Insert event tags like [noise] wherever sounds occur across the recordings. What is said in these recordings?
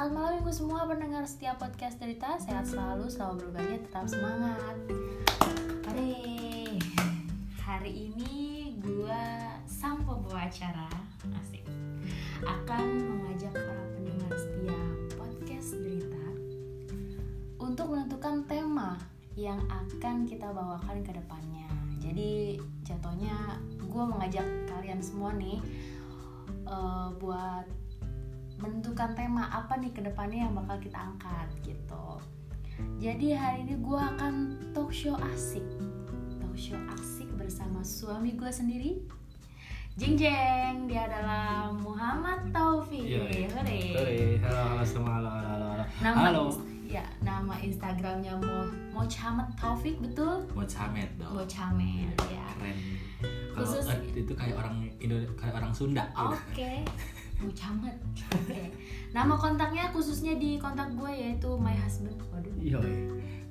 Selamat malam minggu semua pendengar setiap podcast derita, sehat selalu, selalu berbahagia, tetap semangat. Hari hari ini gua sang pembawa acara asik akan mengajak para pendengar setia podcast derita untuk menentukan tema yang akan kita bawakan ke depannya. Jadi jatuhnya gue mengajak kalian semua nih uh, buat menentukan tema apa nih ke depannya yang bakal kita angkat gitu. Jadi hari ini gue akan talk show asik, talk show asik bersama suami gue sendiri. Jeng jeng, dia adalah Muhammad Taufik. Iya, iya. Hore. Halo, halo, halo semua, halo, halo, halo, halo. Nama Halo. ya nama Instagramnya Mo Mochamet Taufik betul? Mochamet dong. Mochamet ya. Keren. Kalau Khusus- eh, itu kayak orang Indo, kayak orang Sunda. gitu. [laughs] Oke, Mochamet. Oke. Nama kontaknya khususnya di kontak gue yaitu my husband. Waduh. Yoi.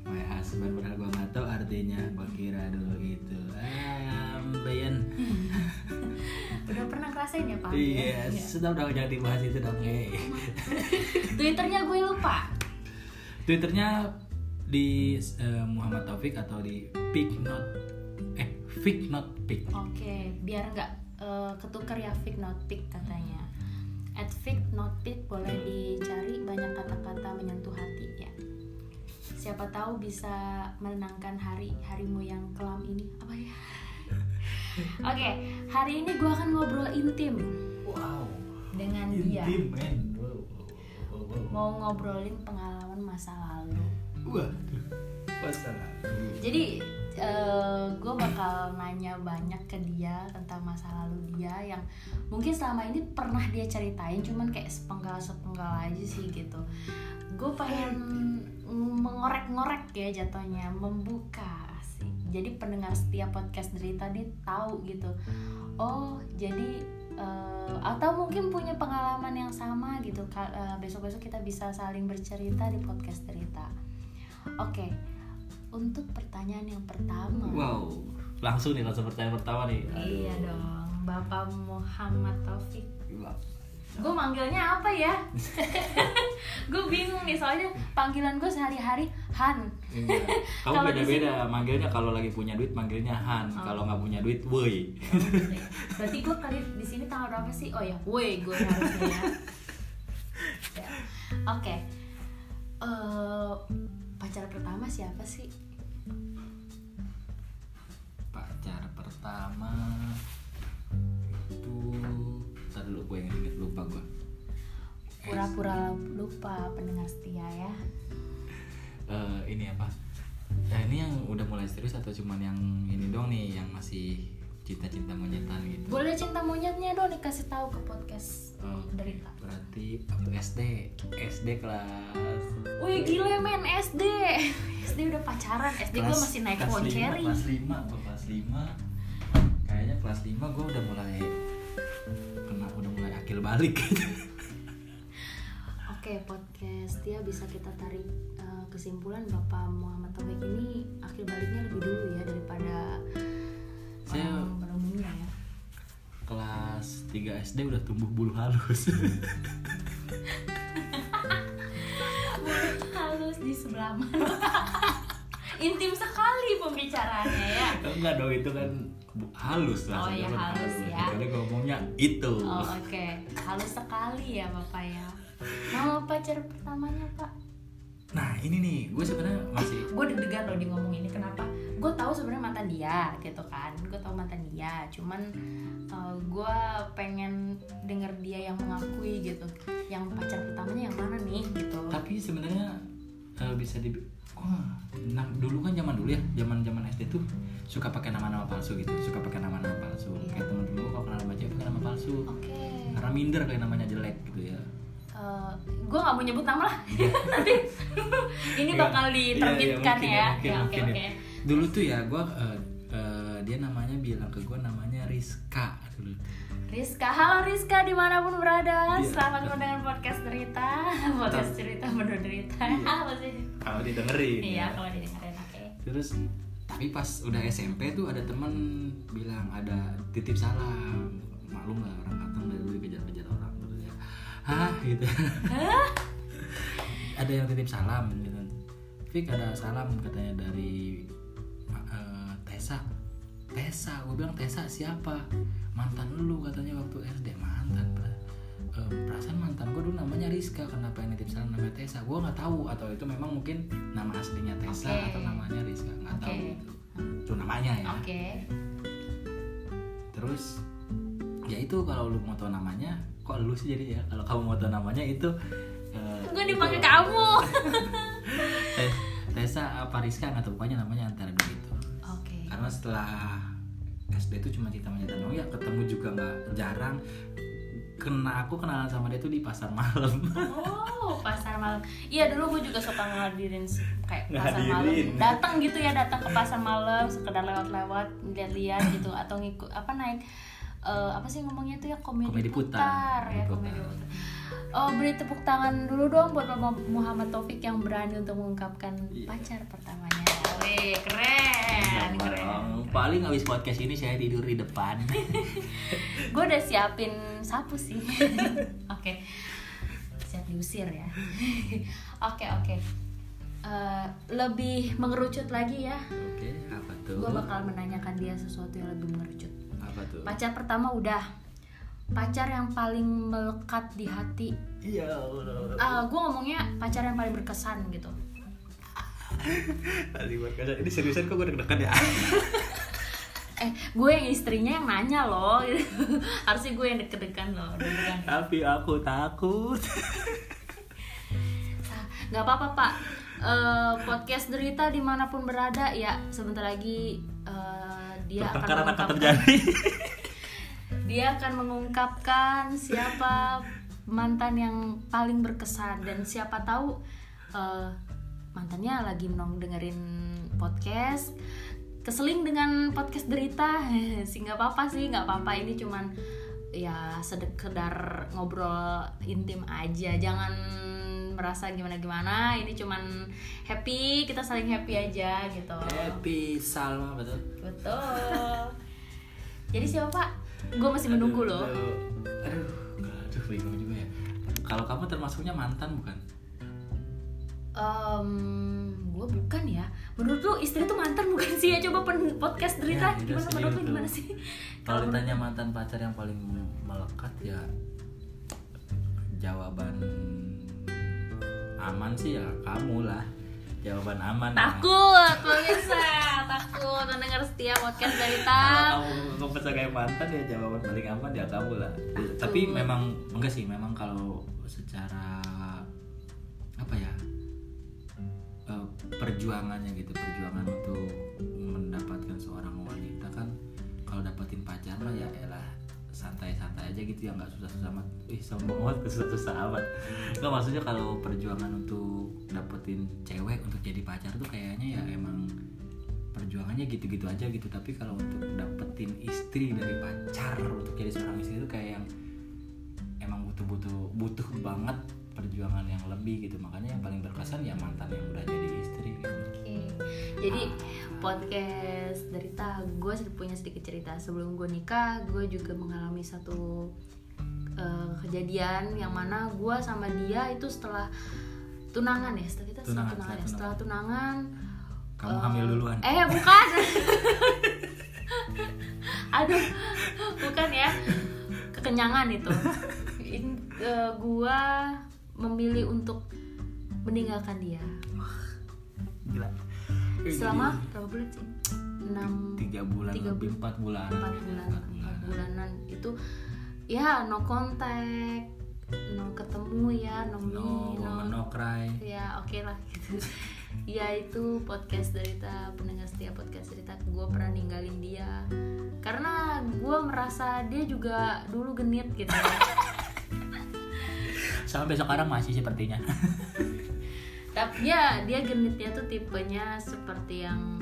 My husband padahal gua nggak tahu artinya, gua kira dulu gitu. Ah, Bayan. [laughs] Udah pernah ngerasain ya Pak? Iya, Ya. sudah udah jangan dibahas itu dong. eh. [laughs] Twitternya gue lupa. Twitternya di eh, Muhammad Taufik atau di Pick Not eh Pick Not Pick. Oke, biar nggak eh, ketuker ya Fik not pick katanya. At Fik not pick boleh dicari banyak kata-kata menyentuh hati ya. Siapa tahu bisa menenangkan hari harimu yang kelam ini. Apa ya? [laughs] Oke, hari ini gue akan ngobrol intim Wow. dengan dia. Intim, men. Wow, wow, wow, wow. Mau ngobrolin pengalaman masa lalu. Waduh, masa lalu. Jadi gue bakal nanya banyak ke dia tentang masa lalu dia yang mungkin selama ini pernah dia ceritain cuman kayak sepenggal sepenggal aja sih gitu. Gue pengen mengorek-ngorek ya jatuhnya, membuka sih. Jadi pendengar setiap podcast dari tadi tahu gitu. Oh jadi eh, atau mungkin punya pengalaman yang sama gitu. Eh, Besok-besok kita bisa saling bercerita di podcast cerita. Oke, untuk pertanyaan yang pertama. Wow, langsung nih langsung pertanyaan pertama nih. Iya dong, Bapak Muhammad Taufik. Gue manggilnya apa ya? [laughs] gue bingung nih soalnya panggilan gue sehari-hari Han. Iya. [laughs] Kamu beda-beda manggilnya kalau lagi punya duit manggilnya Han, Oh. kalau nggak punya duit woi. Berarti gue kali di sini tanggal berapa sih? Oh ya, woi gue harusnya ya. [laughs] Ya. Oke. Pacar pertama siapa sih? Pacar pertama itu Ntar dulu gue inget lupa gue. Pura-pura lupa pendengar setia ya. Eh, ini apa? Nah, ini yang udah mulai serius atau cuman yang ini dong nih yang masih cinta-cinta monyetan gitu? Boleh cinta monyetnya dong dikasih tahu ke podcast Oh, derita. Berarti waktu SD, SD kelas. Wih gile men SD SD udah pacaran. SD gue masih naik kelas pohon lima, cherry. Kelas 5, gua kelas 5 Kayaknya kelas 5 gue udah mulai kena udah mulai akil balik. [laughs] Oke podcast. Dia bisa kita tarik eh, kesimpulan Bapak Muhammad Taufik ini akhir baliknya lebih dulu ya daripada Saya- orang umumnya ya. Kelas 3 SD udah tumbuh bulu halus. Halus di sebelah mana? [laughs] Intim sekali pembicaraannya ya. Enggak dong itu kan halus Oh, rasanya iya, halus ya. Jadi ngomongnya itu. Oh oke. Halus sekali ya Bapak ya. Nama pacar pertamanya Pak Nah ini nih gue sebenarnya masih gue deg-degan loh di ngomong ini kenapa gue tahu sebenarnya mantan dia gitu kan gue tahu mantan dia cuman gue pengen denger dia yang mengakui gitu yang pacar pertamanya yang mana nih gitu Tapi sebenarnya eh, bisa di Wah, nah, dulu kan zaman dulu ya, zaman zaman SD tuh suka pakai nama-nama palsu gitu, suka pakai nama-nama palsu. Iya. Kayak temen-temen gue kalau kenal sama cewek pakai nama palsu. oke Karena minder kayak namanya jelek gitu ya. Gue nggak mau nyebut nama lah [laughs] nanti ini Iya, bakal iya, diterbitkan mungkin ya mungkin, ya oke mungkin oke ya. Dulu tuh ya gue dia namanya bilang ke gue namanya Rizka dulu. Rizka, halo Rizka di mana pun berada Iya. Selamat mendengar podcast cerita Podcast cerita menderita Iya. [laughs] Apa sih? Kalau didengerin. Iya ya. kalau didengerin oke Terus tapi pas udah SMP tuh ada temen bilang ada titip salam maklum lah orang hah? Gitu. [laughs] Ada yang titip salam gitu Fik ada salam katanya dari eh, Tessa. Tessa gue bilang Tessa siapa? Mantan lu katanya waktu SD mantan eh, perasaan mantan gue dulu namanya Rizka kenapa yang nitip salam namanya Tessa. Gue nggak tahu atau itu memang mungkin nama aslinya Tessa Oke. atau namanya Rizka nggak tahu Oke. itu itu namanya ya. Oke. Terus ya itu kalau lu mau tahu namanya kok lu sih jadi ya? Kalau kamu mau tahu namanya itu eh, gue dipanggil kamu. [laughs] Tes- Tessa apa Rizka? Nggak tahu pokoknya namanya antara dua itu. Oke. Karena setelah SD itu cuma cerita cerita doang. Ya ketemu juga nggak jarang. Kena aku kenalan sama dia tuh di pasar malam. Oh, [laughs] pasar malam. Iya dulu gue juga suka ngadirin kayak pasar malam. Datang gitu ya, datang ke pasar malam, sekedar lewat-lewat, lihat-lihat gitu atau ngikut apa naik eh, apa sih ngomongnya tuh ya komedi, Komedi putar. ya Komedi putar. putar. Oh, beri tepuk tangan dulu dong buat Bapak Muhammad Taufik yang berani untuk mengungkapkan Iya. pacar pertamanya. Wih, keren, keren. paling habis podcast ini saya tidur di depan [laughs] gue udah siapin sapu sih [laughs] oke siap diusir ya [laughs] oke oke Eh, lebih mengerucut lagi ya oke apa tuh gue bakal menanyakan dia sesuatu yang lebih mengerucut apa tuh? Pacar pertama udah. Pacar yang paling melekat di hati. Iya Allah gue ngomongnya pacar yang paling berkesan gitu. Tadi buat kaca ini seriusan kok gue deg-degan ya? [laughs] Eh gue yang istrinya yang nanya loh. [laughs] Harusnya gue yang deg-degan loh deg-degan. Tapi aku takut. Ah, nggak apa-apa pak. Eh, podcast derita di mana pun berada ya sebentar lagi eh, dia akan pertengkaran akan mengungkapkan terjadi. [laughs] Dia akan mengungkapkan siapa mantan yang paling berkesan dan siapa tahu eh, mantannya lagi menong dengerin podcast keseling dengan podcast derita. [laughs] Sih nggak apa-apa sih nggak apa-apa. Ini cuman ya sekedar ngobrol intim aja. Jangan merasa gimana-gimana ini cuman happy kita saling happy aja gitu. Happy Salma betul. Betul. Jadi siapa? Pak gue masih menunggu loh. aduh. Aduh bingung juga ya. Kalau kamu termasuknya mantan bukan? Em, gue bukan ya. Menurut lu istri tuh mantan bukan sih? Ya coba pen podcast derita Ya, gimana udah menurut lu sih, gimana sih? Kalau ditanya mantan pacar yang paling melekat ya jawaban aman sih ya kamu lah. Jawaban aman ya. takut pemirsa takut mendengar setia podcast derita kalau kamu sebagai mantan ya jawaban paling aman ya kamu lah. Tapi memang enggak sih memang kalau secara apa ya eh, perjuangannya gitu perjuangan untuk mendapatkan seorang wanita kan kalau dapetin pacar mah ya elah santai-santai aja gitu ya nggak susah-susah amat. Ih sombong banget susah-susah amat. Nggak maksudnya kalau perjuangan untuk dapetin cewek untuk jadi pacar tuh kayaknya ya emang perjuangannya gitu-gitu aja gitu. Tapi kalau untuk dapetin istri dari pacar untuk jadi seorang istri itu kayak yang emang butuh-butuh butuh banget perjuangan yang lebih gitu. Makanya yang paling berkesan ya mantan yang udah jadi istri gitu. Oke. Jadi podcast derita gue punya sedikit cerita sebelum gue nikah gue juga mengalami satu eh, kejadian yang mana gue sama dia itu setelah tunangan ya setelah kita setelah Tunangan, tunangan ya setelah tunangan kamu Eh, hamil duluan Eh bukan. [laughs] Aduh, bukan ya. Kekenyangan itu. In- eh, gua memilih untuk meninggalkan dia. Gila Selama berapa bulan sih? 6 tiga bulan tiga lebih empat bulan. 4 bulan, Empat 4 bulanan. Itu ya no contact, no ketemu ya, no no me, woman no cry. Ya oke lah gitu. [laughs] Ya itu podcast cerita pendengar setia podcast cerita. Gue pernah ninggalin dia. Karena gue merasa dia juga dulu genit gitu. Ya. [laughs] sampai sekarang masih sepertinya [laughs] tapi ya dia genitnya tuh tipenya seperti yang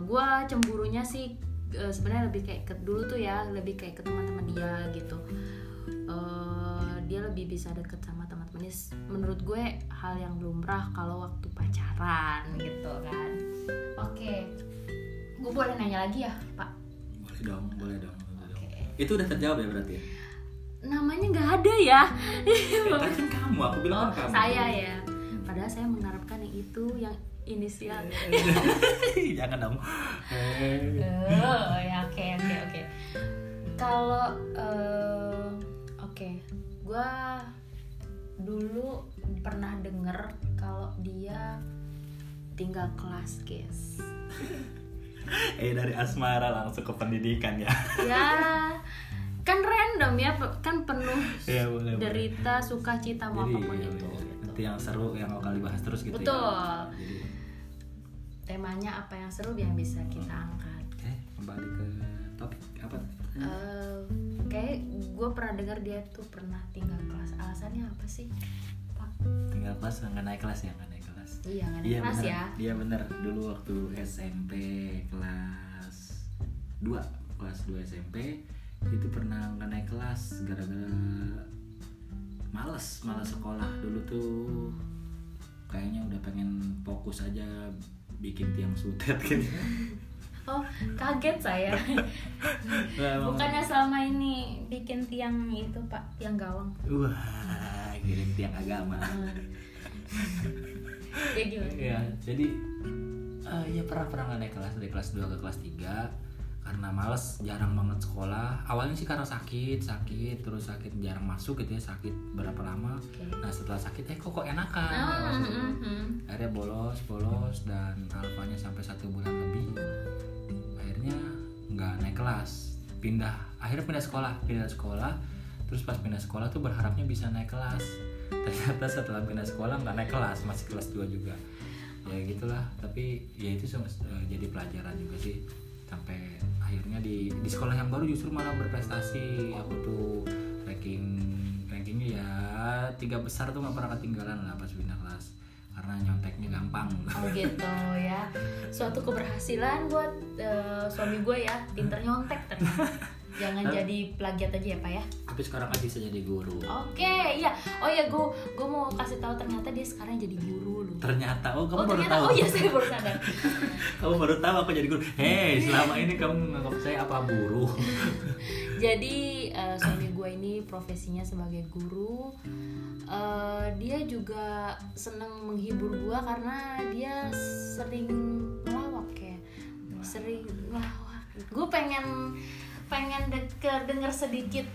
gue cemburunya sih eh, sebenarnya lebih kayak ke dulu tuh ya lebih kayak ke teman-teman dia gitu. Eh, dia lebih bisa deket sama teman-temannya. Menurut gue hal yang lumrah kalau waktu pacaran gitu kan. Oke gue boleh nanya lagi ya pak? Boleh dong boleh dong, boleh dong. Oke. itu udah terjawab ya berarti ya? namanya nggak ada ya. Ya, kan kamu aku bilang oh kan kamu. saya ya padahal saya mengharapkan yang itu yang inisial. [laughs] Jangan dong. Eh, oh ya oke oke oke. Kalau eh, oke. Gua dulu pernah denger kalau dia tinggal kelas guys. [laughs] Eh dari asmara langsung ke pendidikan ya. [laughs] Ya kan random ya kan penuh Iya, boleh, boleh. derita suka cita mau apa pun ya, itu. ya, gitu. Nanti yang seru yang bakal dibahas terus gitu Betul. ya jadi temanya apa yang seru yang bisa kita angkat? oke kembali ke topik apa Eh, kayak gue pernah dengar dia tuh pernah tinggal kelas. Alasannya apa sih pak? Tinggal kelas nggak naik kelas ya? Nggak naik kelas. Iya nggak ada iya kelas bener. ya. Iya bener. Dulu waktu SMP kelas 2 kelas 2 SMP itu pernah nggak naik kelas gara-gara males males sekolah. Dulu tuh kayaknya udah pengen fokus aja bikin tiang sutet [laughs] gitu. Oh kaget saya. [laughs] Nah, [laughs] bukannya selama ini bikin tiang itu pak? Tiang gawang? Wah kirim tiang agama. Ya gimana? Iya, jadi eh ya pernah pernah naik kelas? Dari kelas 2 ke kelas 3 karena males jarang banget sekolah. Awalnya sih karena sakit sakit terus sakit jarang masuk gitu ya sakit berapa lama. Oke. nah setelah sakit eh kok kok enakan? Mm, mm. akhirnya bolos bolos dan alfanya sampai satu bulan lebih akhirnya nggak naik kelas. Pindah akhirnya pindah sekolah pindah sekolah. Terus pas pindah sekolah tuh berharapnya bisa naik kelas. [laughs] Ternyata setelah pindah sekolah nggak naik kelas masih kelas 2 juga. Ya gitulah tapi ya itu eh, jadi pelajaran juga sih sampai akhirnya di di sekolah yang baru justru malah berprestasi. Aku tuh ranking rankingnya ya tiga besar tuh nggak pernah ketinggalan lah pas pindah kelas. Karena nyonteknya gampang. Oh gitu ya. Suatu keberhasilan buat eh, suami gue ya Pinter nyontek ternyata. [laughs] Jangan jadi plagiat aja ya pak ya tapi sekarang kan bisa jadi guru. Oke iya. Oh ya gue gue mau kasih tahu ternyata dia sekarang jadi guru loh. Ternyata? Oh kamu Oh baru ternyata tahu? oh iya saya baru sadar. [laughs] Kamu baru tahu aku jadi guru. Hei selama ini kamu menganggap saya apa buruh [laughs] Jadi eh, suami gue ini profesinya sebagai guru. Eh, dia juga seneng menghibur gue karena dia sering ngelawak ya, sering ngelawak. Gue pengen pengen denger sedikit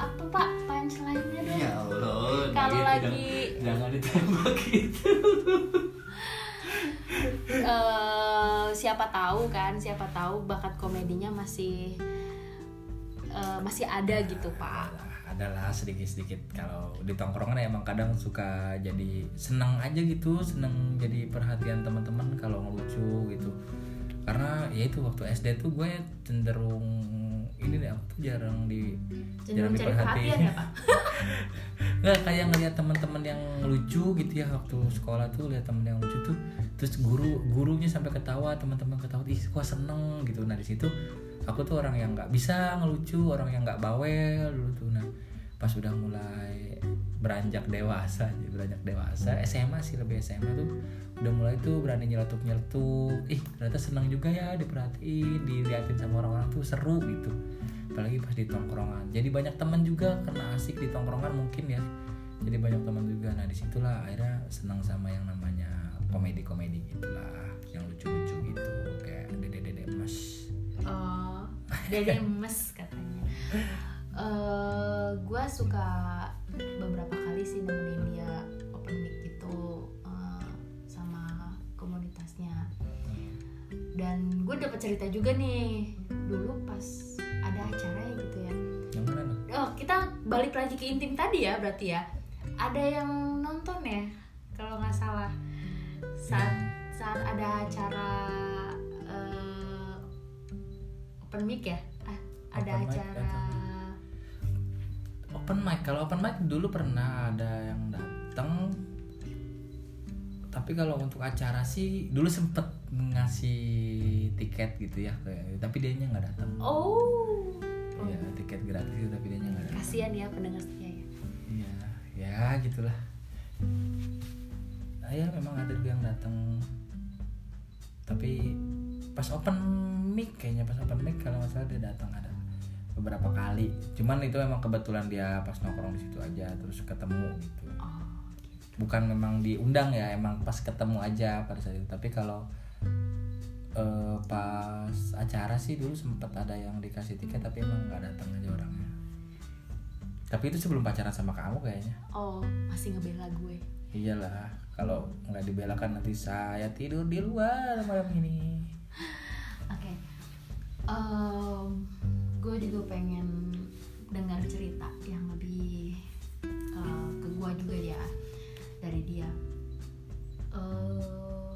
apa pak punchline-nya dong. ya Allah Kalau lagi- jangan, jangan ditembak gitu [laughs] Eh, siapa tahu kan, siapa tahu bakat komedinya masih eh, masih ada gitu pak. adalah sedikit-sedikit kalau di tongkrongan emang kadang suka jadi seneng aja gitu seneng jadi perhatian teman-teman kalau ngelucu gitu karena ya itu waktu SD tuh gue cenderung ini deh aku tuh jarang di Cenderung cari perhatian ya pak. [laughs] nggak kayak ngeliat teman-teman yang lucu gitu ya waktu sekolah tuh lihat temen yang lucu tuh terus guru gurunya sampai ketawa teman-teman ketawa ih kok seneng? gitu. Nah di situ aku tuh orang yang nggak bisa ngelucu orang yang nggak bawel dulu tuh. Nah pas udah mulai beranjak dewasa beranjak dewasa SMA sih lebih SMA tuh udah mulai tuh berani nyeletuk nyeletuk ih ternyata seneng juga ya diperhatiin diliatin sama orang-orang tuh seru gitu. Apalagi pas di tongkrongan. Jadi banyak teman juga karena asik di tongkrongan mungkin ya. Jadi banyak teman juga. Nah di situlah akhirnya senang sama yang namanya komedi komedi gitulah yang lucu-lucu gitu. Kayak dede dede mas. Oh, dede [laughs] mes katanya. Eh, gue suka beberapa kali sih nemenin dia Dan gue dapat cerita juga nih dulu pas ada acara ya gitu ya. yang mana Oh, kita balik lagi ke intim tadi ya berarti ya. Ada yang nonton ya kalau nggak salah saat saat ada acara eh, open mic ya. Ah, ada Open mic, acara open mic kalau open mic dulu pernah ada yang datang tapi kalau untuk acara sih dulu sempet ngasih tiket gitu ya kayak tapi dia nya nggak datang Oh. Iya tiket gratis gitu, tapi dia nya nggak datang Kasihan ya pendengar setia ya. Iya, ya gitulah. Nah, ya memang ada juga yang datang. Tapi pas open mic kayaknya pas open mic kalau nggak salah dia datang ada. beberapa kali cuman itu emang kebetulan dia pas nongkrong di situ aja terus ketemu gitu bukan memang diundang ya emang pas ketemu aja pada saat itu. Tapi kalau eh, pas acara sih dulu sempet ada yang dikasih tiket tapi emang nggak datang aja orangnya. Tapi itu sebelum pacaran sama kamu kayaknya. Oh masih ngebela gue. Iyalah kalau nggak dibelakan nanti saya tidur di luar malam ini. Oke, Em, gue juga pengen dengar cerita yang lebih eh, ke gue juga ya dari dia. Eh,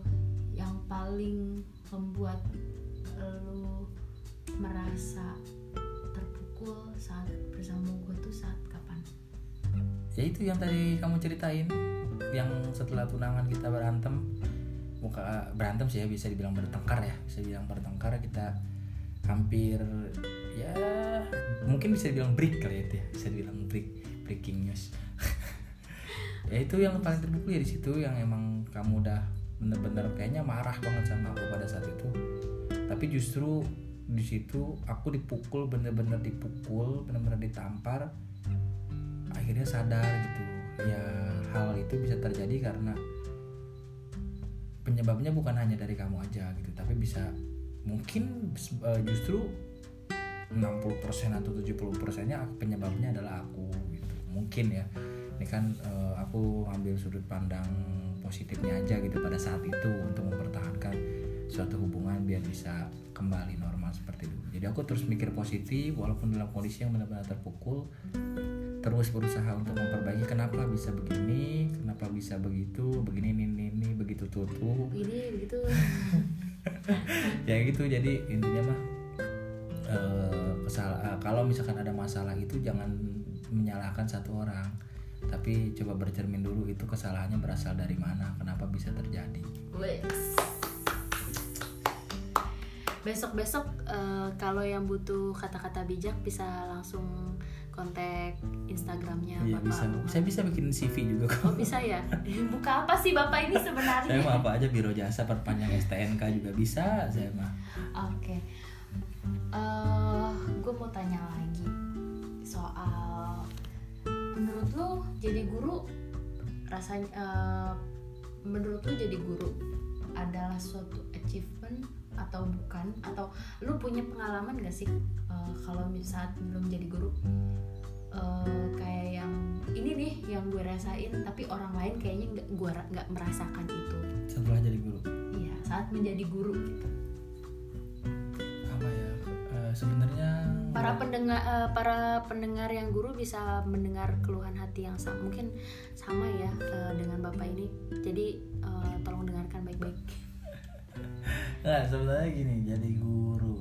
yang paling membuat lu merasa terpukul saat bersama gue tuh saat kapan? ya itu yang tadi kamu ceritain yang setelah tunangan kita berantem muka berantem sih ya bisa dibilang bertengkar ya bisa dibilang bertengkar kita hampir ya mungkin bisa dibilang break kali itu ya bisa dibilang break breaking news [laughs] ya itu yang paling terpukul ya di situ yang emang kamu udah bener-bener kayaknya marah banget sama aku pada saat itu. Tapi justru di situ aku dipukul bener-bener dipukul bener-bener ditampar akhirnya sadar gitu. Ya hal itu bisa terjadi karena penyebabnya bukan hanya dari kamu aja gitu tapi bisa mungkin eh, justru 60% atau 70% nya penyebabnya adalah aku gitu. Mungkin ya ini kan eh, aku ambil sudut pandang positifnya aja gitu pada saat itu untuk mempertahankan suatu hubungan biar bisa kembali normal seperti dulu. Jadi aku terus mikir positif walaupun dalam kondisi yang benar-benar terpukul terus berusaha untuk memperbaiki kenapa bisa begini kenapa bisa begitu begini ini ini, ini begitu tuh tuh Ini begitu. [laughs] ya gitu jadi intinya mah eh, kesal- eh, kalau misalkan ada masalah itu jangan menyalahkan satu orang tapi coba bercermin dulu itu kesalahannya berasal dari mana kenapa bisa terjadi. Besok-besok eh, kalau yang butuh kata-kata bijak bisa langsung kontak Instagramnya iya Bapak. bisa Umar. saya bisa bikin CV juga kok Oh bisa ya? [laughs] Buka apa sih Bapak ini saya sebenarnya? mah apa aja biro jasa perpanjang STNK juga bisa saya mah Oke. Eh, gue mau tanya lagi lu jadi guru rasanya eh, menurut lu jadi guru adalah suatu achievement atau bukan? Atau lu punya pengalaman gak sih eh, kalau saat belum jadi guru? Eh, kayak yang ini nih yang gue rasain tapi orang lain kayaknya nggak gue nggak merasakan itu. Setelah jadi guru? Iya saat menjadi guru gitu para pendengar eh, para pendengar yang guru bisa mendengar keluhan hati yang sama mungkin sama ya eh, dengan bapak ini. Jadi eh, tolong dengarkan baik-baik. Nggak, sebenarnya gini jadi guru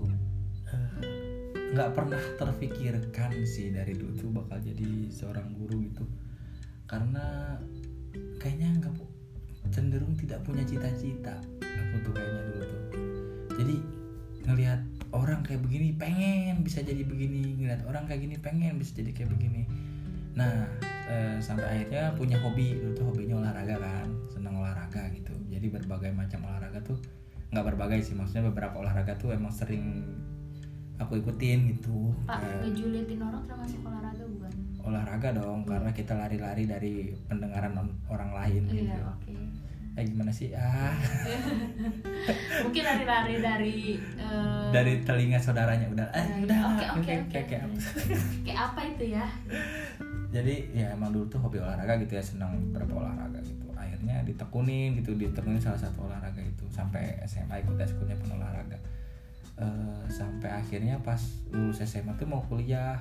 nggak pernah terfikirkan sih dari dulu tuh bakal jadi seorang guru gitu. Karena kayaknya nggak cenderung tidak punya cita-cita. Aku tuh kayaknya dulu tuh. Jadi ngelihat orang kayak begini pengen bisa jadi begini ngelihat orang kayak gini pengen bisa jadi kayak begini. Nah eh, sampai akhirnya punya hobi dulu tuh hobinya olahraga kan senang olahraga gitu. Jadi berbagai macam olahraga tuh nggak berbagai sih maksudnya beberapa olahraga tuh emang sering aku ikutin gitu. Pak Kayak ngejulitin orang termasuk olahraga bukan? Olahraga dong karena kita lari-lari dari pendengaran orang lain gitu. iya oke eh gimana sih? Ah. [laughs] Mungkin lari-lari dari eh, dari telinga saudaranya. Udah. Eh udah. oke oke oke [laughs] kayak- apa. itu ya? Jadi ya emang dulu tuh hobi olahraga gitu ya. Senang beberapa olahraga gitu. Akhirnya ditekunin gitu ditekunin salah satu olahraga itu. Sampai SMA ikut eskulnya pun olahraga. Eh, sampai akhirnya pas lulus SMA tuh mau kuliah.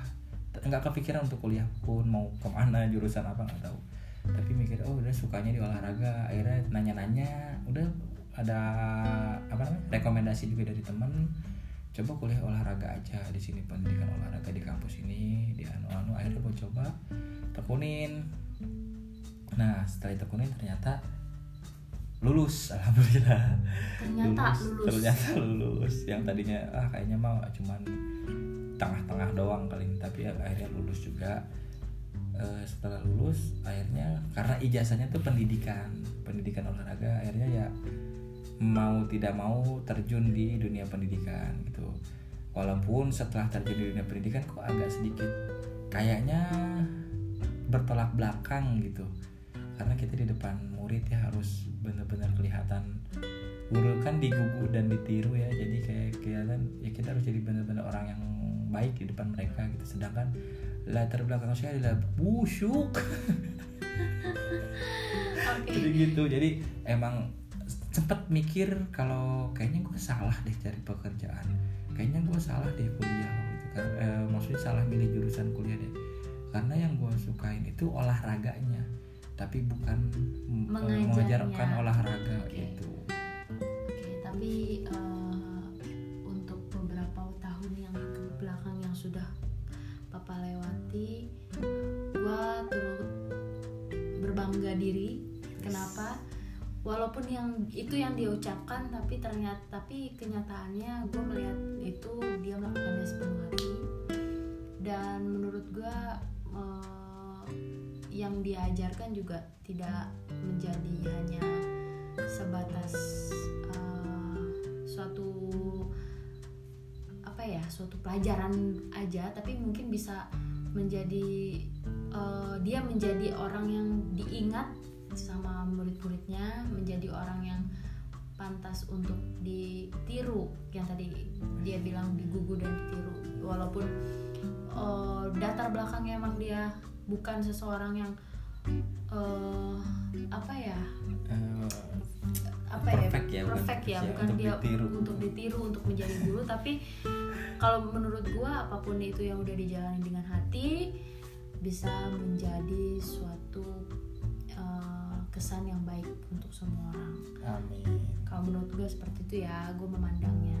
Nggak kepikiran untuk kuliah pun mau ke mana jurusan apa nggak tahu tapi mikir oh udah sukanya di olahraga. Akhirnya nanya-nanya udah ada apa namanya rekomendasi juga dari temen? Coba kuliah olahraga aja di sini pendidikan olahraga di kampus ini di anu anu. Akhirnya gue coba tekunin. Nah setelah tekunin ternyata lulus [laughs] alhamdulillah. Ternyata lulus. ternyata lulus. Yang tadinya ah kayaknya mah cuman tengah-tengah doang kali ini tapi ya akhirnya lulus juga Eh, setelah lulus akhirnya karena ijazahnya tuh pendidikan pendidikan olahraga akhirnya ya mau tidak mau terjun di dunia pendidikan gitu. Walaupun setelah terjun di dunia pendidikan kok agak sedikit kayaknya bertolak belakang gitu. Karena kita di depan murid ya harus benar-benar kelihatan guru kan digugu dan ditiru ya. Jadi kayak kelihatan ya kita harus jadi benar-benar orang yang baik di depan mereka gitu. Sedangkan latar belakang saya adalah busuk. [laughs] Oke. jadi gitu. Jadi emang sempet mikir kalau kayaknya gue salah deh cari pekerjaan. Kayaknya gue salah deh kuliah gitu kan Eh, maksudnya salah milih jurusan kuliah deh. Karena yang gue sukain itu olahraganya tapi bukan mengajarkan olahraga Oke. gitu. Oke, tapi eh, papa lewati, gua turut berbangga diri. Kenapa? Walaupun yang itu yang dia ucapkan, tapi ternyata tapi kenyataannya gue melihat itu dia melakukannya sepenuh hati. Dan menurut gue yang dia ajarkan juga tidak menjadi hanya sebatas uh, suatu apa ya suatu pelajaran aja tapi mungkin bisa menjadi uh, dia menjadi orang yang diingat sama murid-muridnya menjadi orang yang pantas untuk ditiru yang tadi dia bilang digugu dan ditiru walaupun uh, datar belakangnya emang dia bukan seseorang yang uh, apa ya Eh, apa Perfect ya, ya bukan perfect ya perfect ya, bukan untuk dia ditiru. untuk ditiru untuk menjadi guru tapi kalau menurut gua apa pun itu yang udah dijalani dengan hati bisa menjadi suatu uh, kesan yang baik untuk semua orang. Amin. Kalau menurut gue seperti itu ya gue memandangnya.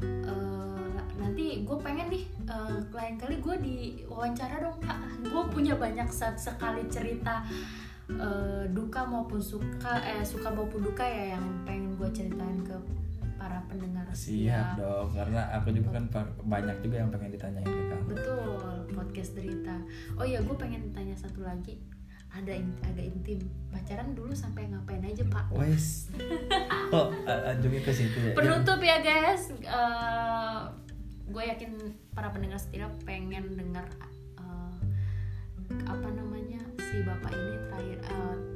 Eh, nanti gue pengen nih eh, lain kali gue di wawancara dong kak. Gue punya banyak saat sekali cerita eh, duka maupun suka eh suka maupun duka ya yang pengen gue ceritain ke para pendengar siap dong karena aku juga kan banyak juga yang pengen ditanyain ke kamu. Betul podcast derita oh ya gue pengen tanya satu lagi. Ada in- agak intim. Pacaran dulu sampai ngapain aja pak? Wes. Oh anjungnya ke situ ya? Penutup ya guys. Gue yakin para pendengar setia pengen dengar eh, apa namanya si bapak ini terakhir eh, intim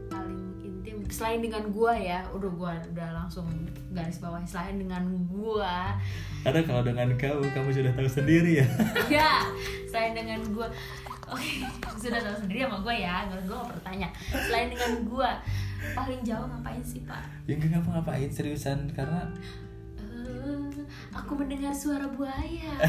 selain dengan gue ya udah gue udah langsung garis bawah. Selain dengan gue karena kalau dengan kamu kamu sudah tahu sendiri ya. Ya selain dengan gue oke sudah tahu sendiri sama gue ya gue gue gak pernah tanya selain dengan gue paling jauh ngapain sih pak? Yang gak ngapa-ngapain seriusan? Karena Eh, aku mendengar suara buaya. [laughs]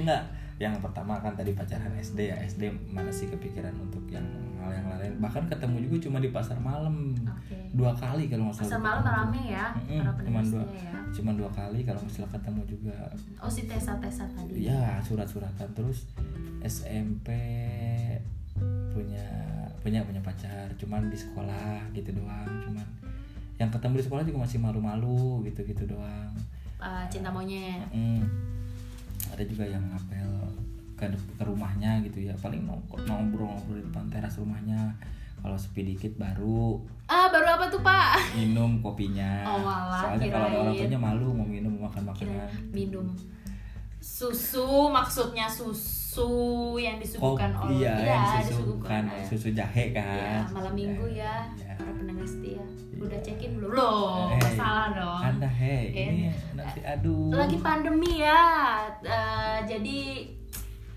Enggak. Yang pertama kan tadi pacaran SD ya. SD mana sih kepikiran untuk yang hal yang lain. Bahkan ketemu juga cuma di pasar malam. Oke. Dua kali kalau nggak salah pasar malam rame ya para cuman pendengar dua ya. cuma dua kali kalau nggak salah ketemu juga. Oh si Tessa Tessa tadi. Ya surat-suratan. Terus SMP punya punya punya pacar. Cuman di sekolah gitu doang. Cuman yang ketemu di sekolah juga masih malu-malu gitu-gitu doang. Uh, cinta monyet. Mm. ada juga yang ngapel ke, ke rumahnya gitu ya paling nongkrong ngobrol-ngobrol di depan teras rumahnya kalau sepi dikit baru ah baru apa tuh pak minum kopinya Oh, malah, soalnya kalau ada orang kirain. tuanya malu mau minum mau makan makanan minum susu maksudnya susu yang disuguhkan Kopi, oleh iya, ya, yang susu disuguhkan, kan ya. susu jahe Ya, kan malam Susu minggu jahe. ya Iya. para pendengar setia udah Iya. cekin belum loh Eh, salah dong anda hei Oke. ini nanti aduh lagi pandemi ya Eh, jadi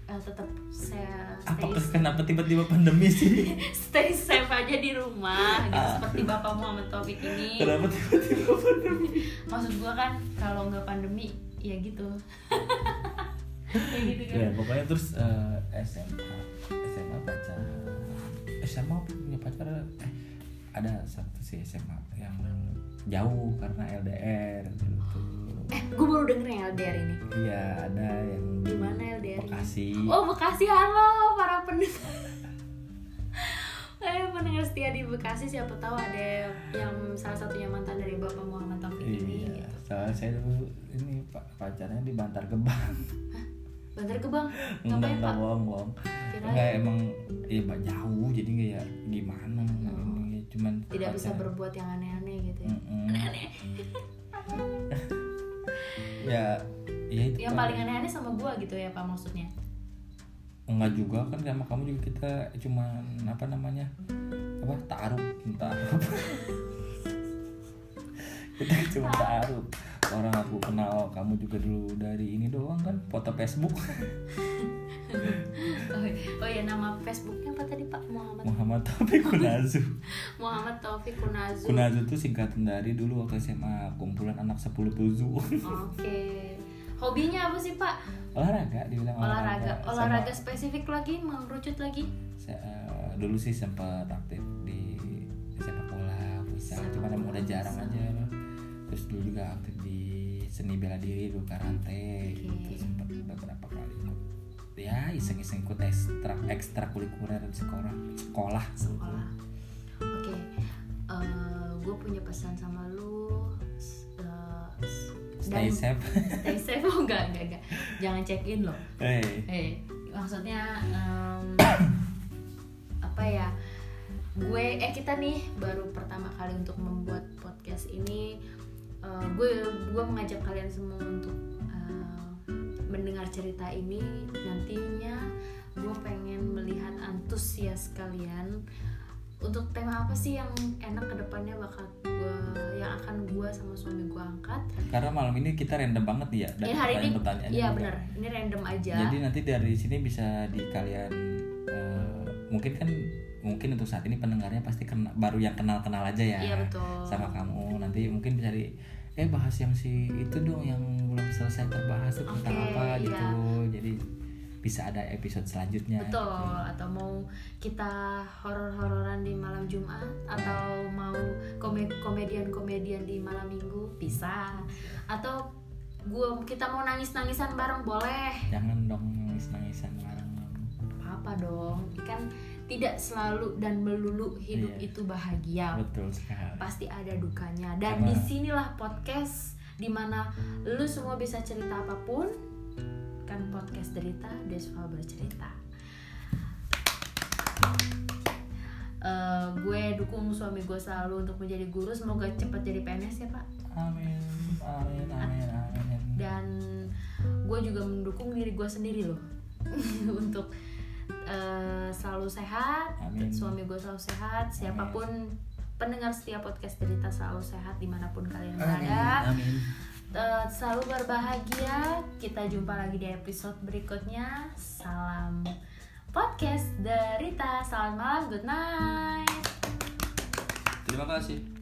eh, tetap saya stay kenapa tiba-tiba pandemi sih? [laughs] Stay safe aja di rumah gitu Ah. seperti bapak Muhammad Taufik ini. Kenapa tiba-tiba pandemi? Maksud gua kan kalau nggak pandemi ya gitu. Kayak [laughs] gitu kan? ya pokoknya terus eh, SMA SMA pacar SMA punya pacar eh ada satu sih SMA yang jauh karena LDR dulu tuh eh gua baru denger yang LDR ini iya ada yang di mana LDR ini? Bekasi oh Bekasi halo para pendengar Eh, pendengar setia di Bekasi siapa tahu ada yang salah satunya mantan dari Bapak Muhammad Taufik ini iya gitu. soalnya saya dulu ini pak pacarnya di Bantar Gebang Bantar ke Bang, enggak ngapain Pak? bohong bohong enggak emang Pak, jauh jadi nggak ya gimana ini cuman Tidak bisa pacaran. berbuat yang aneh-aneh gitu ya. Mm-mm. Aneh-aneh. Ya ya itu yang Pak. paling aneh-aneh sama gua gitu ya pak maksudnya? Enggak juga kan sama kamu juga kita cuman apa namanya apa taruh taruh [laughs] kita cuma taruh. Orang aku kenal kamu juga dulu dari ini doang kan foto Facebook [laughs] oh, oh ya nama Facebooknya apa tadi pak? Muhammad Muhammad Taufik Kunazu. [laughs] Muhammad Taufik Kunazu. Kunazu tuh singkatan dari dulu waktu SMA kumpulan anak 10 tujuh oke. Hobinya apa sih pak? Olahraga dibilang olahraga. Sama- olahraga spesifik lagi mengerucut lagi? Saya, eh, dulu sih sempat aktif di sepak bola futsal cuman emang udah jarang futsal. aja. Terus dulu juga aktif di seni bela diri dulu karate Oke. gitu. Sempat beberapa kali ya iseng-iseng ikut ekstra ekstra kulikuler di sekolah sekolah sekolah. Oke gue punya pesan sama lu eh, s- stay dan- safe. [laughs] stay safe. Oh enggak enggak enggak. Jangan check in loh. Hey. Eh maksudnya em, [coughs] apa ya gue eh kita nih baru pertama kali untuk membuat podcast ini. Eh, gue gue mengajak kalian semua untuk eh, mendengar cerita ini nantinya gue pengen melihat antusias kalian. Untuk tema apa sih yang enak ke depannya bakal gue yang akan gue sama suami gue angkat? Karena malam ini kita random banget ya ini hari ini iya benar. Ini random aja. Jadi nanti dari sini bisa di kalian eh, mungkin kan mungkin untuk saat ini pendengarnya pasti kena, baru yang kenal-kenal aja ya iya betul. sama kamu. Nanti mungkin bisa di eh bahas yang si itu dong yang belum selesai terbahas tuh tentang apa iya. gitu jadi bisa ada episode selanjutnya Betul, atau mau kita horor-hororan di malam Jumat atau mau kome- komedian-komedian di malam Minggu bisa. Atau gua kita mau nangis-nangisan bareng boleh. jangan dong nangis nangisan bareng Apa dong? Kan tidak selalu dan melulu hidup Iya. itu bahagia. betul sekali Pasti ada dukanya. Dan Karena- di sinilah podcast di mana lu semua bisa cerita apa pun. Kan podcast derita, Desval bercerita. Eh, gue dukung suami gue selalu untuk menjadi guru semoga cepat jadi PNS ya pak amin amin amin amin dan gue juga mendukung diri gue sendiri loh [laughs] untuk eh, selalu sehat. Amin. suami gue selalu sehat. Siapa pun pendengar setiap podcast cerita selalu sehat di mana pun kalian berada. amin. Eh, selalu berbahagia. Kita jumpa lagi di episode berikutnya. Salam podcast derita. Selamat malam. Good night. Terima kasih